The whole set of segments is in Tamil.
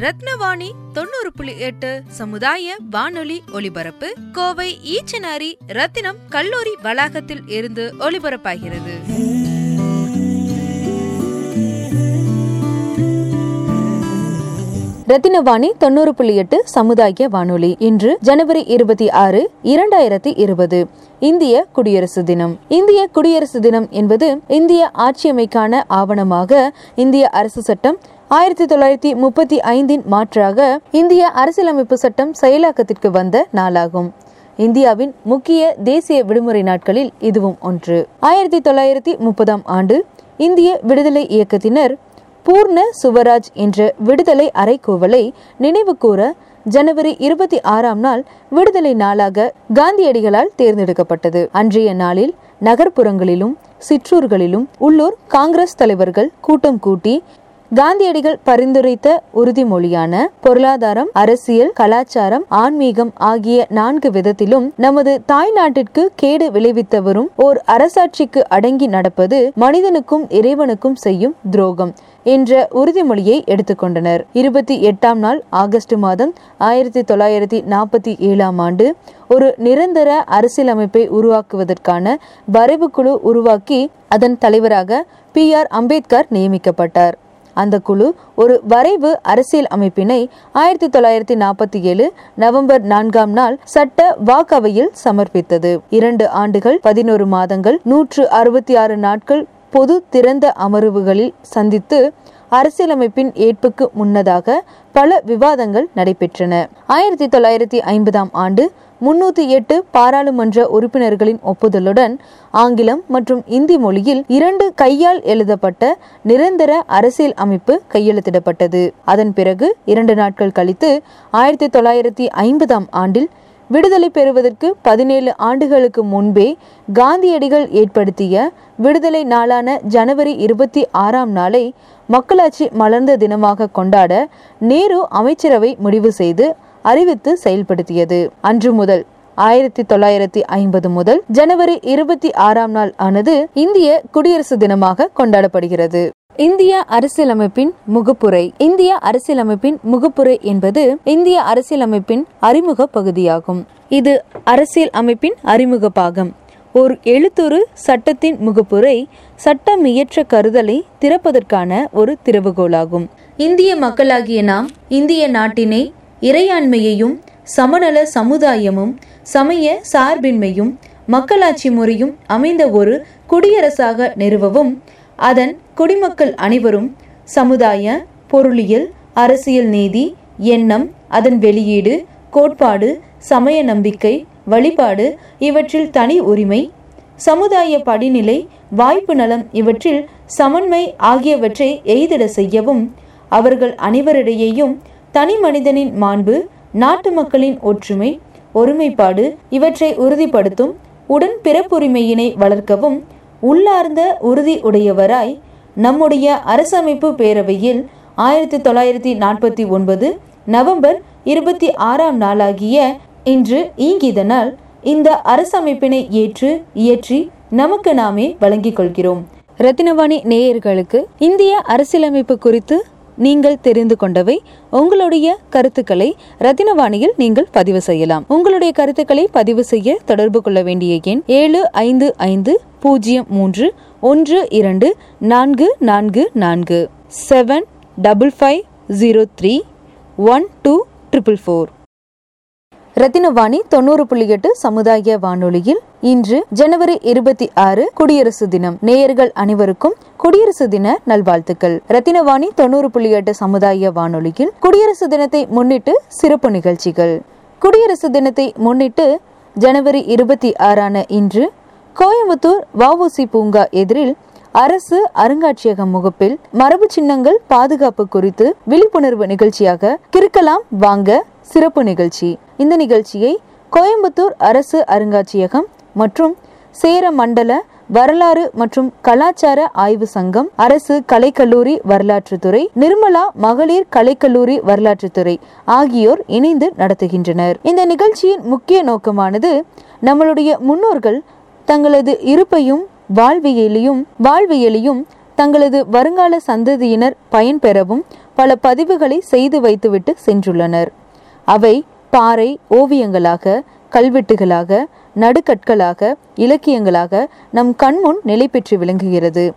ரத்னவாணி தொண்ணூறு புள்ளி எட்டு சமுதாய வானொலி ஒலிபரப்பு கோவை ஈச்சனாரி ரத்தினம் கல்லூரி வளாகத்தில் இருந்து ஒலிபரப்பாகிறது. ரத்தினவாணி தொண்ணூறு புள்ளி எட்டு சமுதாய வானொலி இன்று ஜனவரி இருபத்தி ஆறு இரண்டாயிரத்தி இருபது. இந்திய குடியரசு தினம். இந்திய குடியரசு தினம் என்பது இந்திய ஆட்சியமைக்கான ஆவணமாக இந்திய அரசு சட்டம் ஆயிரத்தி தொள்ளாயிரத்தி முப்பத்தி ஐந்தின் மாற்றாக இந்திய அரசியலமைப்பு சட்டம் செயலாக்கத்திற்கு வந்த நாளாகும். இந்தியாவின் முக்கிய தேசிய விடுமுறை நாட்களில் இதுவும் ஒன்று. ஆயிரத்தி தொள்ளாயிரத்தி முப்பதாம் ஆண்டு இந்திய விடுதலை இயக்கத்தினர் பூர்ண சுவராஜ் என்ற விடுதலை அறைகூவலை நினைவு கூற ஜனவரி இருபத்தி ஆறாம் நாள் விடுதலை நாளாக காந்தியடிகளால் தேர்ந்தெடுக்கப்பட்டது. அன்றைய நாளில் நகர்ப்புறங்களிலும் சிற்றூர்களிலும் உள்ளூர் காங்கிரஸ் தலைவர்கள் கூட்டம் கூட்டி காந்தியடிகள் பரிந்துரைத்த உறுதிமொழியான பொருளாதாரம் அரசியல் கலாச்சாரம் ஆன்மீகம் ஆகிய நான்கு விதத்திலும் நமது தாய் நாட்டிற்கு கேடு விளைவித்தவரும் ஓர் அரசாட்சிக்கு அடங்கி நடப்பது மனிதனுக்கும் இறைவனுக்கும் செய்யும் துரோகம் என்ற உறுதிமொழியை எடுத்துக்கொண்டனர் இருபத்தி எட்டாம் நாள் ஆகஸ்ட் மாதம் ஆயிரத்தி தொள்ளாயிரத்தி நாற்பத்தி ஏழாம் ஆண்டு ஒரு நிரந்தர அரசியலமைப்பை உருவாக்குவதற்கான வரைவு குழு உருவாக்கி அதன் தலைவராக பி ஆர் அம்பேத்கர் நியமிக்கப்பட்டார். அந்த குழு ஒரு வரைவு அரசியல் அமைப்பினை ஆயிரத்தி தொள்ளாயிரத்தி நாற்பத்தி ஏழு நவம்பர் நான்காம் நாள் சட்ட வாக்கவையில் சமர்ப்பித்தது. இரண்டு ஆண்டுகள் பதினோரு மாதங்கள் நூற்று அறுபத்தி ஆறு நாட்கள் பொது திறந்த அமர்வுகளில் சந்தித்து அரசியலமைப்பின் ஏற்புக்கு முன்னதாக பல விவாதங்கள் நடைபெற்றன. ஆயிரத்தி தொள்ளாயிரத்தி ஐம்பதாம் ஆண்டு முன்னூத்தி எட்டு பாராளுமன்ற உறுப்பினர்களின் ஒப்புதலுடன் ஆங்கிலம் மற்றும் இந்தி மொழியில் இரண்டு கையால் எழுதப்பட்ட நிரந்தர அரசியல் அமைப்பு கையெழுத்திடப்பட்டது. அதன் பிறகு இரண்டு நாட்கள் கழித்து ஆயிரத்தி தொள்ளாயிரத்தி ஐம்பதாம் ஆண்டில் விடுதலை பெறுவதற்கு பதினேழு ஆண்டுகளுக்கு முன்பே காந்தியடிகள் ஏற்படுத்திய விடுதலை நாளான ஜனவரி இருபத்தி ஆறாம் நாளை மக்களாட்சி மலர்ந்த தினமாக கொண்டாட நேரு அமைச்சரவை முடிவு செய்து அறிவித்து செயல்படுத்தியது. அன்று முதல் ஆயிரத்தி தொள்ளாயிரத்தி ஐம்பது முதல் ஜனவரி இருபத்தி ஆறாம் நாள் ஆனது இந்திய குடியரசு தினமாக கொண்டாடப்படுகிறது. இந்திய அரசியலமைப்பின் முகப்புரை. இந்திய அரசியலமைப்பின் முகப்புரை என்பது இந்திய அரசியலமைப்பின் அறிமுக பகுதியாகும். இது அரசியல் அமைப்பின் அறிமுக பாகம். ஓர் எழுத்துரு சட்டத்தின் முகப்புரை சட்டம் இயற்ற கருதலை திறப்பதற்கான ஒரு திறவுகோலாகும். இந்திய மக்களாகிய நாம் இந்திய நாட்டினை இறையாண்மையையும் சமநல சமுதாயமும் சமய சார்பின்மையும் மக்களாட்சி முறையும் அமைந்த ஒரு குடியரசாக நிறுவவும் அதன் குடிமக்கள் அனைவரும் சமுதாய பொருளியல் அரசியல் நீதி எண்ணம் அதன் வெளியீடு கோட்பாடு சமய நம்பிக்கை வழிபாடு இவற்றில் தனி உரிமை சமுதாய படிநிலை வாய்ப்பு நலம் இவற்றில் சமன்மை ஆகியவற்றை எய்திட செய்யவும் அவர்கள் அனைவரிடையேயும் தனி மனிதனின் மாண்பு நாட்டு மக்களின் ஒற்றுமை ஒருமைப்பாடு இவற்றை உறுதிப்படுத்தும் உடன் பிறப்புரிமையினை வளர்க்கவும் உள்ளார்ந்த உறுதி உடையவராய் நம்முடைய அரசமைப்பு பேரவையில் ஆயிரத்தி தொள்ளாயிரத்தி நாற்பத்தி ஒன்பது நவம்பர் இருபத்தி ஆறாம் நாளாகிய இன்று ஈங்கிதனால் இந்த அரசமைப்பினை ஏற்று இயற்றி நமக்கு நாமே வழங்கிக் கொள்கிறோம். ரத்தினவாணி நேயர்களுக்கு இந்திய அரசியலமைப்பு குறித்து நீங்கள் தெரிந்து கொண்டவை உங்களுடைய கருத்துக்களை ரத்தினவாணியில் நீங்கள் பதிவு செய்யலாம். உங்களுடைய கருத்துக்களை பதிவு செய்ய தொடர்பு கொள்ள வேண்டிய எண் ஏழு ஐந்து ஐந்து பூஜ்ஜியம் மூன்று ஒன்று இரண்டு நான்கு நான்கு நான்கு. Seven double five zero three one two triple four Rathinavani தொண்ணூறு புள்ளி எட்டு சமுதாய வானொலியில் இன்று ஜனவரி இருபத்தி ஆறு குடியரசு தினம். நேயர்கள் அனைவருக்கும் குடியரசு தின நல்வாழ்த்துக்கள். ரத்தினவாணி தொண்ணூறு புள்ளி எட்டு சமுதாய வானொலியில் குடியரசு தினத்தை முன்னிட்டு சிறப்பு நிகழ்ச்சிகள். குடியரசு தினத்தை முன்னிட்டு ஜனவரி இருபத்தி ஆறான இன்று கோயம்புத்தூர் வவுசி பூங்கா எதிரில் அரசு அருங்காட்சியகம் முகப்பில் மரபு சின்னங்கள் பாதுகாப்பு குறித்து விழிப்புணர்வு நிகழ்ச்சியாக கிறுக்கலாம் வாங்க சிறப்பு நிகழ்ச்சி. இந்த நிகழ்ச்சியை கோயம்புத்தூர் அரசு அருங்காட்சியகம் மற்றும் சேர மண்டல வரலாறு மற்றும் கலாச்சார ஆய்வு சங்கம் அரசு கலைக்கல்லூரி வரலாற்றுத்துறை நிர்மலா மகளிர் கலைக்கல்லூரி வரலாற்றுத்துறை ஆகியோர் இணைந்து நடத்துகின்றனர். இந்த நிகழ்ச்சியின் முக்கிய நோக்கமானது நம்மளுடைய முன்னோர்கள் தங்களது இருப்பையும் வாழ்வியலையும் வாழ்வியலையும் தங்களது வருங்கால சந்ததியினர் பயன்பெறவும் பல பதிவுகளை செய்து வைத்துவிட்டு சென்றுள்ளனர். அவை பாறை ஓவியங்களாக கல்வெட்டுகளாக நடுக்கற்களாக இலக்கியங்களாக நம் கண்முன் நிலை பெற்று விளங்குகிறது.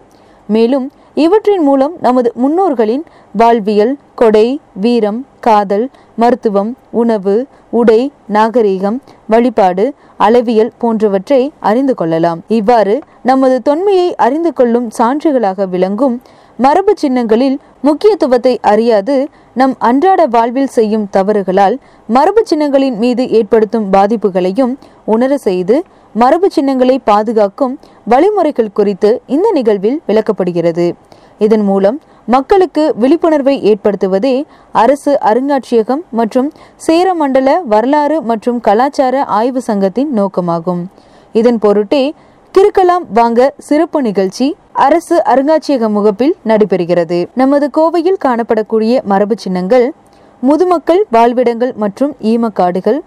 மேலும் இவற்றின் மூலம் நமது முன்னோர்களின் வாழ்வியல் கொடை வீரம் காதல் மருத்துவம் உணவு உடை நாகரீகம் வழிபாடு அளவியல் போன்றவற்றை அறிந்து கொள்ளலாம். இவ்வாறு நமது தொன்மையை அறிந்து கொள்ளும் சான்றுகளாக விளங்கும் மரபு சின்னங்களில் முக்கியத்துவத்தை அறியாது நம் அன்றாட வாழ்வில் செய்யும் தவறுகளால் மரபு சின்னங்களின் மீது ஏற்படுத்தும் பாதிப்புகளையும் உணர செய்து மரபு சின்னங்களை பாதுகாக்கும் வழிமுறைகள் குறித்து இந்த நிகழ்வில் விளக்கப்படுகிறது. இதன் மூலம் மக்களுக்கு விழிப்புணர்வை ஏற்படுத்துவதே அரசு அருங்காட்சியகம் மற்றும் சேரமண்டல வரலாறு மற்றும் கலாச்சார ஆய்வு சங்கத்தின் நோக்கமாகும். இதன் பொருட்டே கிருக்கலாம் வாங்க சிறப்பு நிகழ்ச்சி அரசு அருங்காட்சியக முகப்பில் நடைபெறுகிறது. நமது கோவையில் காணப்படக்கூடிய மரபு சின்னங்கள் முதுமக்கள் வாழ்விடங்கள் மற்றும் ஈமக்காடுகள்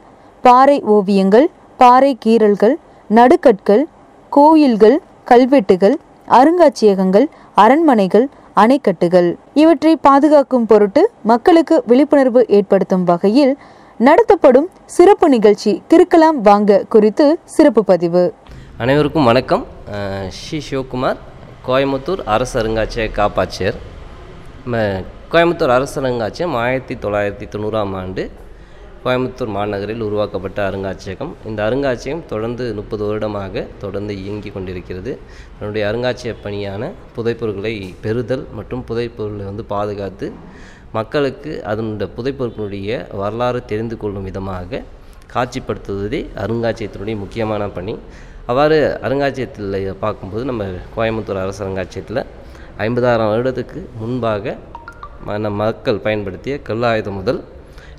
பாறை ஓவியங்கள் பாறை கீறல்கள் நடுக்கற்கள் கோயில்கள் கல்வெட்டுகள் அருங்காட்சியகங்கள் அரண்மனைகள் அணைக்கட்டுகள். இவற்றை பாதுகாக்கும் பொருட்டு மக்களுக்கு விழிப்புணர்வு ஏற்படுத்தும் வகையில் நடத்தப்படும் சிறப்பு நிகழ்ச்சி கிருக்கலாம் வாங்க குறித்து சிறப்பு பதிவு. அனைவருக்கும் வணக்கம். ஸ்ரீ சிவகுமார் கோயம்புத்தூர் அரசு அருங்காட்சியக காப்பாட்சியர் கோயம்புத்தூர் அரசு அருங்காட்சியம் ஆயிரத்தி தொள்ளாயிரத்தி தொண்ணூறாம் ஆண்டு கோயம்புத்தூர் மாநகரில் உருவாக்கப்பட்ட அருங்காட்சியகம். இந்த அருங்காட்சியகம் தொடர்ந்து முப்பது வருடமாக தொடர்ந்து இயங்கி கொண்டிருக்கிறது. தன்னுடைய அருங்காட்சியக பணியான புதைப்பொருட்களை பெறுதல் மற்றும் புதைப்பொருளை வந்து பாதுகாத்து மக்களுக்கு அதனுடைய புதைப்பொருட்களுடைய வரலாறு தெரிந்து கொள்ளும் விதமாக காட்சிப்படுத்துவதே அருங்காட்சியகத்தினுடைய முக்கியமான பணி. அவ்வாறு அருங்காட்சியகத்தில் பார்க்கும்போது நம்ம கோயம்புத்தூர் அரசு அருங்காட்சியகத்தில் ஐம்பதாயிரம் வருடத்துக்கு முன்பாக மக்கள் பயன்படுத்திய கல்லாயுதம் முதல்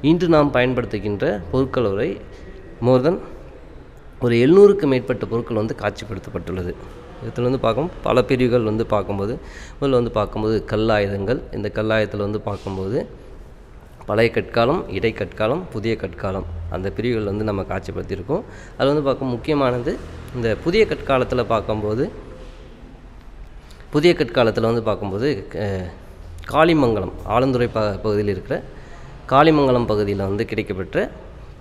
இன்று நாம் பயன்படுத்துகின்ற பொருட்கள் வரை மோர் தென் ஒரு எழுநூறுக்கு மேற்பட்ட பொருட்கள் வந்து காட்சிப்படுத்தப்பட்டுள்ளது. இதில் வந்து பார்க்கும் பல பிரிவுகள் வந்து பார்க்கும்போது முதல்ல வந்து பார்க்கும்போது கல்லாயுதங்கள் இந்த கல்லாயுதத்தில் வந்து பார்க்கும்போது பழைய கற்காலம் இடை கற்காலம் புதிய கற்காலம் அந்த பிரிவுகள் வந்து நம்ம காட்சிப்படுத்தியிருக்கோம். அதில் வந்து பார்க்க முக்கியமானது இந்த புதிய கற்காலத்தில் பார்க்கும்போது புதிய கற்காலத்தில் வந்து பார்க்கும்போது காளிமங்கலம் ஆலந்துறை ப பகுதியில் இருக்கிற காளிமங்கலம் பகுதியில் வந்து கிடைக்கப்பெற்ற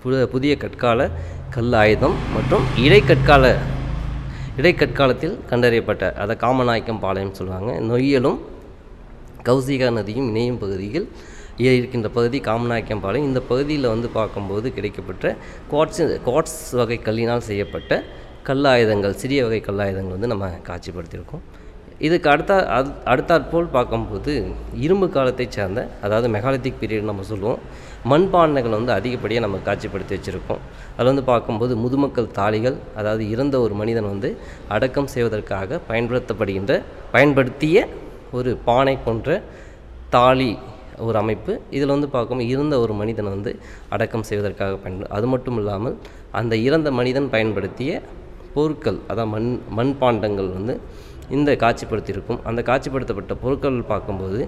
புது புதிய கற்கால கல் ஆயுதம் மற்றும் இடைக்கற்கால இடைக்கற்காலத்தில் கண்டறியப்பட்ட அதை காமநாயக்கம் பாளையம் சொல்லுவாங்க. நொய்யலும் கௌசிகா நதியும் இணையும் பகுதியில் இருக்கின்ற பகுதி காமநாயக்கம் பாளையம். இந்த பகுதியில் வந்து பார்க்கும்போது கிடைக்கப்பெற்ற குவாட்ஸ் குவாட்ஸ் வகை கல்லினால் செய்யப்பட்ட கல்லாயுதங்கள் சிறிய வகை கல்லாயுதங்கள் வந்து நம்ம காட்சிப்படுத்தியிருக்கோம். இதுக்கு அடுத்த அடுத்தாற்போல் பார்க்கும்போது இரும்பு காலத்தை சேர்ந்த அதாவது மெகாலித்திக் பீரியட் நம்ம சொல்லுவோம் மண்பாண்டங்கள் வந்து அதிகப்படியாக நம்ம காட்சிப்படுத்தி வச்சுருக்கோம். அதில் வந்து பார்க்கும்போது முதுமக்கள் தாளிகள் அதாவது இறந்த ஒரு மனிதன் வந்து அடக்கம் செய்வதற்காக பயன்படுத்தப்படுகின்ற பயன்படுத்திய ஒரு பானை போன்ற தாலி ஒரு அமைப்பு. இதில் வந்து பார்க்கும்போது இறந்த ஒரு மனிதன் வந்து அடக்கம் செய்வதற்காக பயன்படு அது மட்டும் இல்லாமல் அந்த இறந்த மனிதன் பயன்படுத்திய பொருட்கள் அதாவது மண் மண்பாண்டங்கள் வந்து இந்த காட்சிப்படுத்தியிருக்கும். அந்த காட்சிப்படுத்தப்பட்ட பொருட்கள் பார்க்கும்போது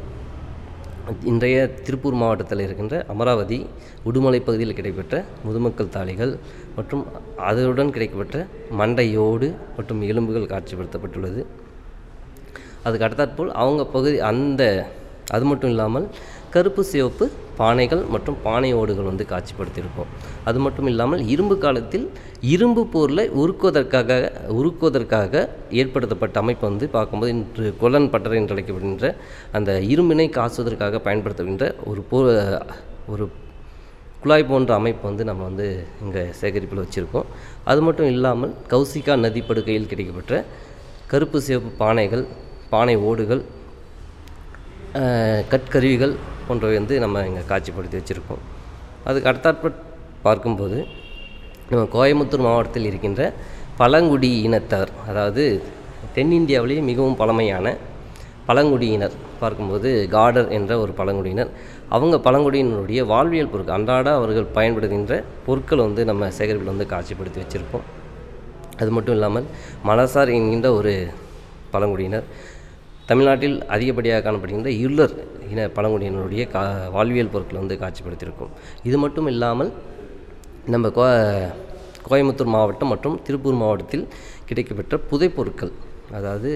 இன்றைய திருப்பூர் மாவட்டத்தில் இருக்கின்ற அமராவதி உடுமலை பகுதியில் கிடைக்கப்பெற்ற முதுமக்கள் தாளிகள் மற்றும் அதனுடன் கிடைக்கப்பெற்ற மண்டையோடு மற்றும் எலும்புகள் காட்சிப்படுத்தப்பட்டுள்ளது. அதுக்கு அடுத்தாற்போல் அவங்க பகுதி அந்த அது மட்டும் இல்லாமல் கருப்பு சிவப்பு பானைகள் மற்றும் பானை ஓடுகள் வந்து காட்சிப்படுத்தியிருக்கோம். அது மட்டும் இல்லாமல் இரும்பு காலத்தில் இரும்பு பொருளை உருக்குவதற்காக உருக்குவதற்காக ஏற்படுத்தப்பட்ட அமைப்பு வந்து பார்க்கும்போது இன்று குலன் பட்டறை என்று அழைக்கப்படுகின்ற அந்த இரும்பினை காசுவதற்காக பயன்படுத்துகின்ற ஒரு பொ ஒரு குழாய் போன்ற அமைப்பு வந்து நம்ம வந்து இங்கே சேகரிப்பில் வச்சுருக்கோம். அது மட்டும் இல்லாமல் கௌசிகா நதிப்படுகையில் கிடைக்கப்பட்ட கருப்பு சிவப்பு பானைகள் பானை ஓடுகள் கட்கருவிகள் கற்கருவிகள் போன்றவை வந்து நம்ம இங்கே காட்சிப்படுத்தி வச்சுருக்கோம் அதுக்கு அடுத்தாற்ப பார்க்கும்போது நம்ம கோயம்புத்தூர் மாவட்டத்தில் இருக்கின்ற பழங்குடி இனத்தவர் அதாவது தென்னிந்தியாவிலேயே மிகவும் பழமையான பழங்குடியினர் பார்க்கும்போது காடர் என்ற ஒரு பழங்குடியினர். அவங்க பழங்குடியினருடைய வாழ்வியல் பொருட்கள் அன்றாட அவர்கள் பயன்படுகின்ற பொருட்கள் வந்து நம்ம சேகரிப்பில் வந்து காட்சிப்படுத்தி வச்சுருப்போம். அது மட்டும் இல்லாமல் மலசார் என்கின்ற ஒரு பழங்குடியினர் தமிழ்நாட்டில் அதிகப்படியாக காணப்படுகின்ற இருளர் இன பழங்குடியினருடைய கா வாழ்வியல் பொருட்களை வந்து காட்சிப்படுத்தியிருக்கும். இது மட்டும் இல்லாமல் நம்ம கோ கோயம்புத்தூர் மாவட்டம் மற்றும் திருப்பூர் மாவட்டத்தில் கிடைக்கப்பெற்ற புதைப்பொருட்கள் அதாவது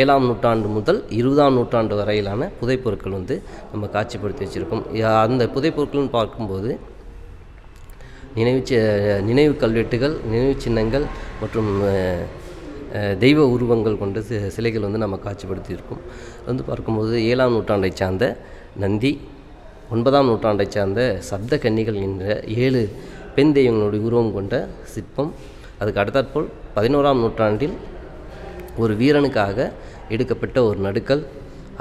ஏழாம் நூற்றாண்டு முதல் இருபதாம் நூற்றாண்டு வரையிலான புதைப்பொருட்கள் வந்து நம்ம காட்சிப்படுத்தி வச்சுருக்கோம். அந்த புதைப்பொருட்கள்னு பார்க்கும்போது நினைவு சி- நினைவு கல்வெட்டுகள் நினைவு சின்னங்கள் மற்றும் தெய்வ உருவங்கள் கொண்ட சிலைகள் வந்து நம்ம காட்சிப்படுத்தியிருக்கோம். வந்து பார்க்கும்போது ஏழாம் நூற்றாண்டை சார்ந்த நந்தி ஒன்பதாம் நூற்றாண்டை சார்ந்த சப்த கன்னிகள் என்ற ஏழு பெண் தெய்வங்களுடைய உருவம் கொண்ட சிற்பம். அதுக்கு அடுத்தாற்போல் பதினோராம் நூற்றாண்டில் ஒரு வீரனுக்காக எடுக்கப்பட்ட ஒரு நடுக்கல்.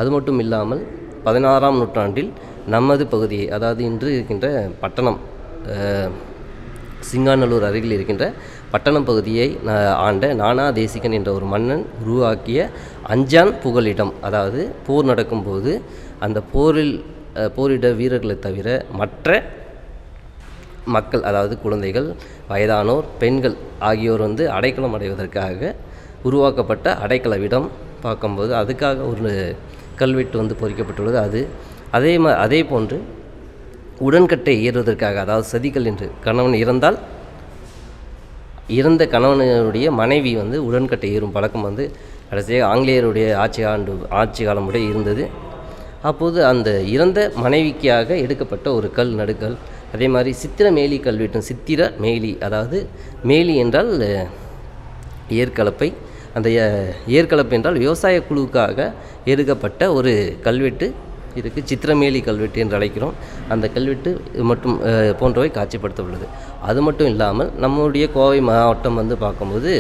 அது மட்டும் இல்லாமல் பதினாறாம் நூற்றாண்டில் நமது பகுதியை அதாவது இன்று இருக்கின்ற பட்டணம் சிங்காநல்லூர் அருகில் இருக்கின்ற பட்டணம் பகுதியை ஆண்ட நானா தேசிகன் என்ற ஒரு மன்னன் உருவாக்கிய அஞ்சான் புகலிடம் அதாவது போர் நடக்கும்போது அந்த போரில் போரிட வீரர்களை தவிர மற்ற மக்கள் அதாவது குழந்தைகள் வயதானோர் பெண்கள் ஆகியோர் வந்து அடைக்கலம் அடைவதற்காக உருவாக்கப்பட்ட அடைக்கலவிடம் பார்க்கும்போது அதுக்காக ஒரு கல்வெட்டு வந்து பொறிக்கப்பட்டுள்ளது. அது அதே மா அதே போன்று உடன்கட்டை ஏறுவதற்காக அதாவது சதிகள் என்று கணவன் இறந்தால் இறந்த கணவனுடைய மனைவி வந்து உடன்கட்டை ஏறும் பழக்கம் வந்து கடைசியாக ஆங்கிலேயருடைய ஆட்சி ஆண்டு ஆட்சி காலம் கூட இருந்தது. அப்போது அந்த இறந்த மனைவிக்காக எடுக்கப்பட்ட ஒரு கல் நடுக்கல் அதே மாதிரி சித்திர மேலி கல்வெட்டும் சித்திர மேலி அதாவது மேலி என்றால் ஏற்கலப்பை ஏர்கலப்பை அந்த அஹ், என்றால் விவசாய குழுவுக்காக எடுக்கப்பட்ட ஒரு கல்வெட்டு இருக்குது சித்திரமேலி கல்வெட்டு என்று அழைக்கிறோம். அந்த கல்வெட்டு மட்டும் போன்றவை காட்சிப்படுத்த உள்ளது அது மட்டும் இல்லாமல் நம்முடைய கோவை மாவட்டம் வந்து பார்க்கும்போது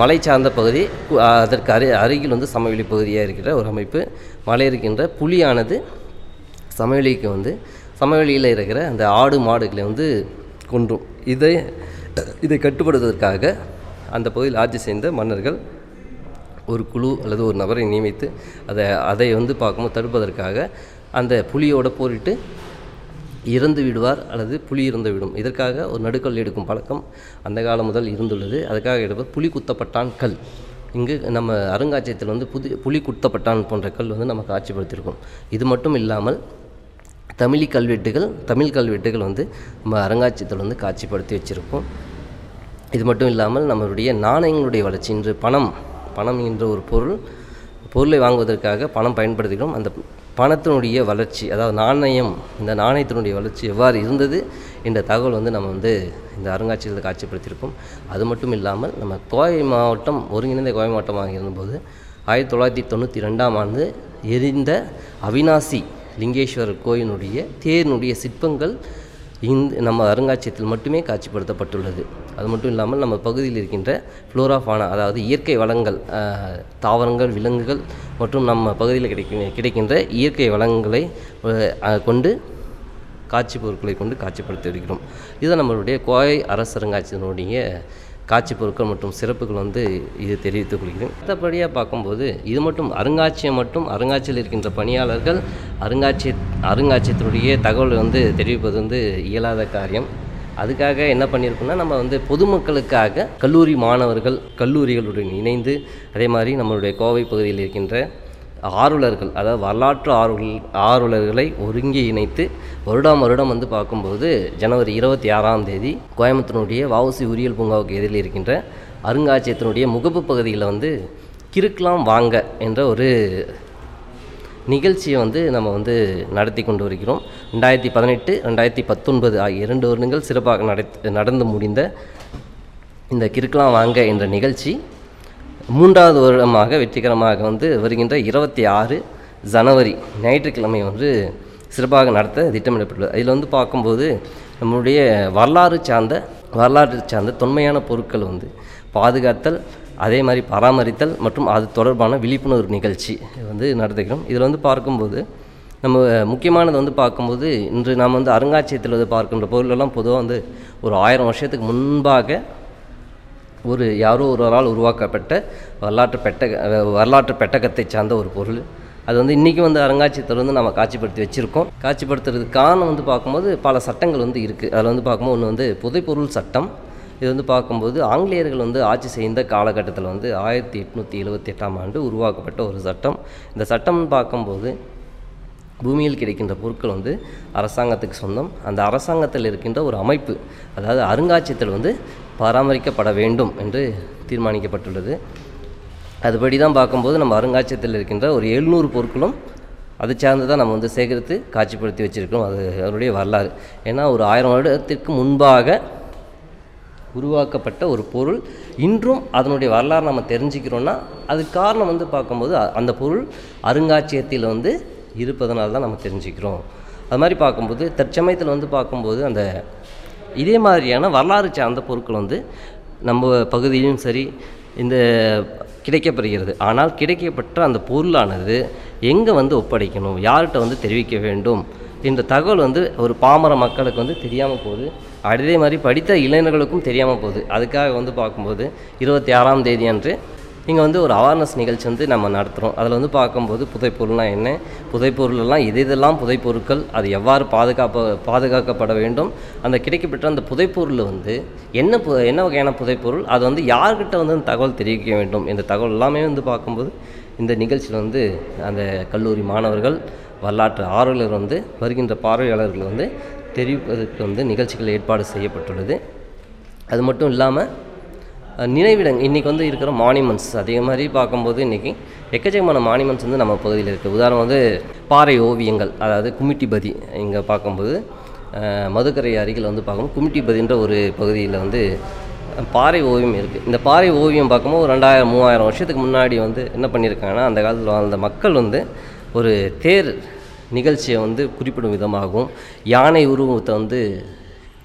மலை சார்ந்த பகுதி அதற்கு அரு அருகில் வந்து சமவெளி பகுதியாக இருக்கிற ஒரு அமைப்பு. மலை இருக்கின்ற புலியானது சமவெளிக்கு வந்து சமவெளியில் இருக்கிற அந்த ஆடு மாடுகளை வந்து கொன்றும். இதை இதை கட்டுப்படுத்துவதற்காக அந்த பகுதியில் ஆட்சி செய்த மன்னர்கள் ஒரு குழு அல்லது ஒரு நபரை நியமித்து அதை அதை வந்து பார்க்கும்போது தடுப்பதற்காக அந்த புலியோட போரிட்டு இறந்து விடுவார் அல்லது புலி இறந்து விடும். இதற்காக ஒரு நடுக்கல் எடுக்கும் பழக்கம் அந்த காலம் முதல் இருந்துள்ளது. அதுக்காக எடுப்பது புலி குத்தப்பட்டான் கல். இங்கு நம்ம அருங்காட்சியகத்தில் வந்து புது புலி குத்தப்பட்டான் போன்ற கல் வந்து நமக்கு காட்சிப்படுத்தியிருக்கோம். இது மட்டும் இல்லாமல் தமிழி கல்வெட்டுகள் தமிழ் கல்வெட்டுகள் வந்து நம்ம அருங்காட்சியத்தில் வந்து காட்சிப்படுத்தி வச்சுருக்கோம் இது மட்டும் இல்லாமல் நம்மளுடைய நாணயங்களுடைய வளர்ச்சி. இன்று பணம் பணம் என்ற ஒரு பொருள் பொருளை வாங்குவதற்காக பணம் பயன்படுத்துகிறோம். அந்த பணத்தினுடைய வளர்ச்சி அதாவது நாணயம் இந்த நாணயத்தினுடைய வளர்ச்சி எவ்வாறு இருந்தது என்ற தகவல் வந்து நம்ம வந்து இந்த அருங்காட்சியகத்தில் காட்சிப்படுத்தியிருக்கோம் அது மட்டும் இல்லாமல் நம்ம கோவை மாவட்டம் ஒருங்கிணைந்த கோவை மாவட்டமாக இருந்தபோது ஆயிரத்தி தொள்ளாயிரத்தி தொண்ணூற்றி ரெண்டாம் ஆண்டு எரிந்த அவினாசி லிங்கேஸ்வரர் கோயிலுடைய தேரினுடைய சிற்பங்கள் இந்த நம்ம அருங்காட்சியகத்தில் மட்டுமே காட்சிப்படுத்தப்பட்டுள்ளது. அது மட்டும் இல்லாமல் நம்ம பகுதியில் இருக்கின்ற ஃப்ளோரா ஃபானா அதாவது இயற்கை வளங்கள் தாவரங்கள் விலங்குகள் மற்றும் நம்ம பகுதியில் கிடைக்க கிடைக்கின்ற இயற்கை வளங்களை கொண்டு காட்சி பொருட்களை கொண்டு காட்சிப்படுத்தி இருக்கிறோம் இது நம்மளுடைய கோவை அரசு அருங்காட்சியத்தினுடைய காட்சி பொருட்கள் மற்றும் சிறப்புகள் வந்து இது தெரிவித்துக் கொள்கிறேன். மற்றபடியாக பார்க்கும்போது இது மட்டும் அருங்காட்சியம் மட்டும் அருங்காட்சியில் இருக்கின்ற பணியாளர்கள் அருங்காட்சிய அருங்காட்சியத்தினுடைய தகவல் வந்து தெரிவிப்பது வந்து இயலாத காரியம். அதுக்காக என்ன பண்ணியிருக்கோம்னா நம்ம வந்து பொதுமக்களுக்காக கல்லூரி மாணவர்கள் கல்லூரிகளுடன் இணைந்து அதே மாதிரி நம்மளுடைய கோவை பகுதியில் இருக்கின்ற ஆர்வலர்கள் அதாவது வரலாற்று ஆர்வல் ஆர்வலர்களை ஒருங்கி இணைத்து வருடம் வருடம் வந்து பார்க்கும்போது ஜனவரி இருபத்தி ஆறாம் தேதி கோயம்புத்தூருடைய வஉசி உரியல் பூங்காவுக்கு எதிரில் இருக்கின்ற அருங்காட்சியகத்தினுடைய முகப்பு பகுதியில் வந்து கிறுக்கலாம் வாங்க என்ற ஒரு நிகழ்ச்சியை வந்து நம்ம வந்து நடத்தி கொண்டு வருகிறோம். ரெண்டாயிரத்தி பதினெட்டு ரெண்டாயிரத்தி பத்தொன்பது ஆகிய இரண்டு வருடங்கள் சிறப்பாக நடத் நடந்து முடிந்த இந்த கிறுக்கலாம் வாங்க என்ற நிகழ்ச்சி மூன்றாவது வருடமாக வெற்றிகரமாக வந்து வருகின்ற இருபத்தி ஆறு ஜனவரி ஞாயிற்றுக்கிழமை வந்து சிறப்பாக நடத்த திட்டமிடப்பட்டுள்ளது. இதில் வந்து பார்க்கும்போது நம்மளுடைய வரலாறு சார்ந்த வரலாறு சார்ந்த தொன்மையான பொருட்கள் வந்து பாதுகாத்தல் அதே மாதிரி பராமரித்தல் மற்றும் அது தொடர்பான விழிப்புணர்வு நிகழ்ச்சி வந்து நடத்துகிறோம். இதில் வந்து பார்க்கும்போது நம்ம முக்கியமானது வந்து பார்க்கும்போது இன்று நாம் வந்து அருங்காட்சியகத்தில் வந்து பார்க்கின்ற பொருளெல்லாம் பொதுவாக வந்து ஒரு ஆயிரம் வருஷத்துக்கு முன்பாக ஒரு யாரோ ஒருவரால் உருவாக்கப்பட்ட வரலாற்று பெட்டக வரலாற்று பெட்டகத்தை சார்ந்த ஒரு பொருள். அது வந்து இன்றைக்கி வந்து அருங்காட்சியத்தில் வந்து நம்ம காட்சிப்படுத்தி வச்சுருக்கோம். காட்சிப்படுத்துறதுக்கு காரணம் வந்து பார்க்கும்போது பல சட்டங்கள் வந்து இருக்குது அதில் வந்து பார்க்கும்போது ஒன்று வந்து புதைப்பொருள் சட்டம். இது வந்து பார்க்கும்போது ஆங்கிலேயர்கள் வந்து ஆட்சி செய்த காலகட்டத்தில் வந்து ஆயிரத்தி எட்நூற்றி எழுபத்தி எட்டாம் ஆண்டு உருவாக்கப்பட்ட ஒரு சட்டம். இந்த சட்டம்னு பார்க்கும்போது பூமியில் கிடைக்கின்ற பொருட்கள் வந்து அரசாங்கத்துக்கு சொந்தம். அந்த அரசாங்கத்தில் இருக்கின்ற ஒரு அமைப்பு அதாவது அருங்காட்சியத்தில் வந்து பராமரிக்கப்பட வேண்டும் என்று தீர்மானிக்கப்பட்டுள்ளது. அதுபடி தான் பார்க்கும்போது நம்ம அருங்காட்சியகத்தில் இருக்கின்ற ஒரு எழுநூறு பொருட்களும் அது சார்ந்து தான் நம்ம வந்து சேகரித்து காட்சிப்படுத்தி வச்சுருக்கோம் அது அதனுடைய வரலாறு. ஏன்னா ஒரு ஆயிரம் வருடத்திற்கு முன்பாக உருவாக்கப்பட்ட ஒரு பொருள். இன்றும் அதனுடைய வரலாறு நம்ம தெரிஞ்சுக்கிறோன்னா அதுக்கு காரணம் வந்து பார்க்கும்போது அந்த பொருள் அருங்காட்சியகத்தில் வந்து இருப்பதனால தான் நம்ம தெரிஞ்சுக்கிறோம். அது மாதிரி பார்க்கும்போது தற்சமயத்தில் வந்து பார்க்கும்போது அந்த இதே மாதிரியான வரலாறு சார்ந்த பொருட்கள் வந்து நம்ம பகுதியிலும் சரி இந்த கிடைக்கப்பெறுகிறது ஆனால் கிடைக்கப்பட்ட அந்த பொருளானது எங்கே வந்து ஒப்படைக்கணும் யார்கிட்ட வந்து தெரிவிக்க வேண்டும் என்ற தகவல் வந்து ஒரு பாமர மக்களுக்கு வந்து தெரியாமல் போகுது. அதே மாதிரி படித்த இளைஞர்களுக்கும் தெரியாமல் போகுது. அதுக்காக வந்து பார்க்கும்போது இருபத்தி ஆறாம் தேதி அன்று இங்கே வந்து ஒரு அவேர்னஸ் நிகழ்ச்சி வந்து நம்ம நடத்துகிறோம் அதில் வந்து பார்க்கும்போது புதைப்பொருள்னால் என்ன? புதைப்பொருளெல்லாம் எது இதெல்லாம் புதைப்பொருட்கள் அது எவ்வாறு பாதுகாப்பு பாதுகாக்கப்பட வேண்டும்? அந்த கிடைக்கப்பட்ட அந்த புதைப்பொருள் வந்து என்ன பு என்ன வகையான புதைப்பொருள் அது வந்து யார்கிட்ட வந்து அந்த தகவல் தெரிவிக்க வேண்டும்? இந்த தகவல் எல்லாமே வந்து பார்க்கும்போது இந்த நிகழ்ச்சியில் வந்து அந்த கல்லூரி மாணவர்கள் வரலாற்று ஆர்வலர் வந்து வருகின்ற பார்வையாளர்கள் வந்து தெரிவிப்பதற்கு வந்து நிகழ்ச்சிகள் ஏற்பாடு செய்யப்பட்டுள்ளது. அது மட்டும் இல்லாமல் நினைவிடங் இன்றைக்கி வந்து இருக்கிற மானிமெண்ட்ஸ் அதே மாதிரி பார்க்கும்போது இன்றைக்கி எக்கச்சக்கமான மானிமெண்ட்ஸ் வந்து நம்ம பகுதியில் இருக்குது உதாரணம் வந்து பாறை ஓவியங்கள் அதாவது குமிட்டிபதி இங்கே பார்க்கும்போது மதுக்கரை அருகில் வந்து பார்க்கும்போது குமிட்டிபதின்ற ஒரு பகுதியில் வந்து பாறை ஓவியம் இருக்குது இந்த பாறை ஓவியம் பார்க்கும்போது ஒரு ரெண்டாயிரம் மூவாயிரம் வருஷத்துக்கு முன்னாடி வந்து என்ன பண்ணியிருக்காங்கன்னா அந்த காலத்தில் வாழ்ந்த மக்கள் வந்து ஒரு தேர் நிகழ்ச்சியை வந்து குறிப்பிடும் விதமாகவும் யானை உருவத்தை வந்து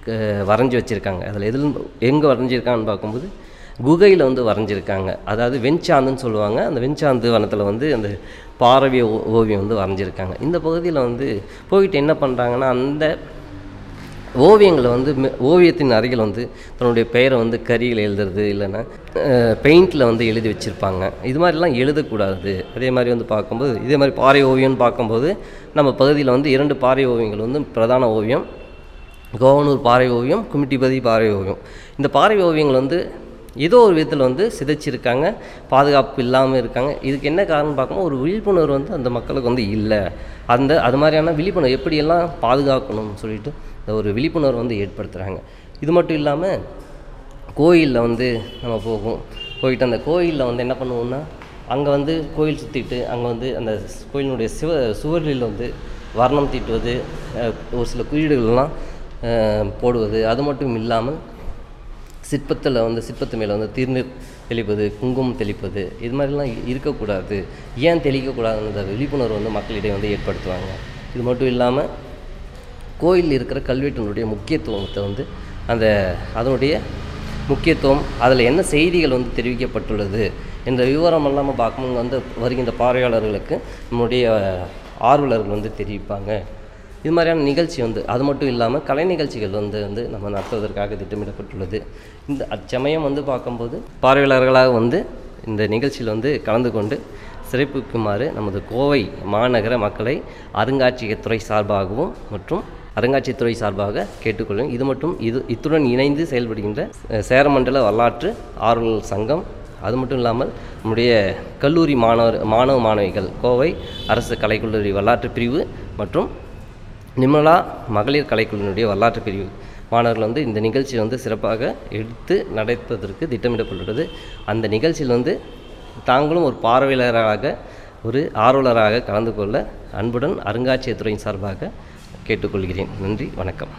க- வரைஞ்சி வச்சுருக்காங்க. அதில் எதில் எங்கே வரைஞ்சிருக்காங்கன்னு பார்க்கும்போது குகையில் வந்து வரைஞ்சிருக்காங்க. அதாவது வெஞ்சாந்துன்னு சொல்லுவாங்க. அந்த வெஞ்சாந்து வனத்தில் வந்து அந்த பாரவிய ஓ- ஓவியம் வந்து வரைஞ்சிருக்காங்க. இந்த பகுதியில் வந்து போயிட்டு என்ன பண்ணுறாங்கன்னா அந்த ஓவியங்களை வந்து மெ- ஓவியத்தின் அருகில் வந்து தன்னுடைய பெயரை வந்து கரியில் எழுதுறது இல்லைன்னா பெயிண்டில் வந்து எழுதி வச்சுருப்பாங்க. இது மாதிரிலாம் எழுதக்கூடாது. அதே மாதிரி வந்து பார்க்கும்போது இதே மாதிரி பாறை ஓவியம்னு பார்க்கும்போது நம்ம பகுதியில் வந்து இரண்டு பாறை ஓவியங்கள் வந்து பிரதான ஓவியம் கோவனூர் பாறை ஓவியம் குமிட்டிபதி பாறை ஓவியம். இந்த பாறை ஓவியங்கள் வந்து ஏதோ ஒரு விதத்தில் வந்து சிதைச்சிருக்காங்க பாதுகாப்பு இல்லாமல் இருக்காங்க. இதுக்கு என்ன காரணம் பார்க்கும்போது ஒரு விழிப்புணர்வு வந்து அந்த மக்களுக்கு வந்து இல்லை. அந்த அது மாதிரியான விழிப்புணர்வு எப்படியெல்லாம் பாதுகாக்கணும்னு சொல்லிட்டு இந்த ஒரு விழிப்புணர்வு வந்து ஏற்படுத்துகிறாங்க இது மட்டும் இல்லாமல் கோயிலில் வந்து நம்ம போகும் போயிட்டு அந்த கோயிலில் வந்து என்ன பண்ணுவோம்னா அங்கே வந்து கோயில் சுற்றிட்டு அங்கே வந்து அந்த கோயிலினுடைய சிவ சுவரில் வந்து வர்ணம் தீட்டுவது ஒரு சில குறியீடுகள்லாம் போடுவது அது மட்டும் இல்லாமல் சிற்பத்தில் வந்து சிற்பத்து மேலே வந்து திருநீர் தெளிப்பது குங்குமம் தெளிப்பது இது மாதிரிலாம் இருக்கக்கூடாது. ஏன் தெளிக்கக்கூடாதுன்ற விழிப்புணர்வு வந்து மக்களிடையே வந்து ஏற்படுத்துவாங்க. இது மட்டும் இல்லாமல் கோயிலில் இருக்கிற கல்வெட்டினுடைய முக்கியத்துவத்தை வந்து அந்த அதனுடைய முக்கியத்துவம் அதில் என்ன செய்திகள் வந்து தெரிவிக்கப்பட்டுள்ளது என்ற விவரம் இல்லாமல் பார்க்கும்போது வந்து வருகின்ற பார்வையாளர்களுக்கு நம்முடைய ஆர்வலர்கள் வந்து தெரிவிப்பாங்க. இது மாதிரியான நிகழ்ச்சி வந்து அது மட்டும் இல்லாமல் கலை நிகழ்ச்சிகள் வந்து வந்து நம்ம நடத்துவதற்காக திட்டமிடப்பட்டுள்ளது. இந்த அச்சமயம் வந்து பார்க்கும்போது பார்வையாளர்களாக வந்து இந்த நிகழ்ச்சியில் வந்து கலந்து கொண்டு சிறப்பிக்குமாறு நமது கோவை மாநகர மக்களை அருங்காட்சியகத்துறை சார்பாகவும் மற்றும் அருங்காட்சியத்துறை சார்பாக கேட்டுக்கொள்வேன் இது மட்டும் இது இத்துடன் இணைந்து செயல்படுகின்ற சேரமண்டல வரலாற்று ஆர்வல் சங்கம் அது மட்டும் இல்லாமல் நம்முடைய கல்லூரி மாணவர் மாணவ மாணவிகள் கோவை அரசு கலைக்கல்லூரி வரலாற்று பிரிவு மற்றும் நிர்மலா மகளிர் கலைக்குழுவினுடைய வரலாற்று பிரிவு மாணவர்கள் வந்து இந்த நிகழ்ச்சியை வந்து சிறப்பாக எடுத்து நடப்பதற்கு திட்டமிடப்பட்டுள்ளது. அந்த நிகழ்ச்சியில் வந்து தாங்களும் ஒரு பார்வையாளராக ஒரு ஆர்வலராக கலந்து கொள்ள அன்புடன் அருங்காட்சியகத்துறையின் சார்பாக கேட்டுக்கொள்கிறேன். நன்றி வணக்கம்.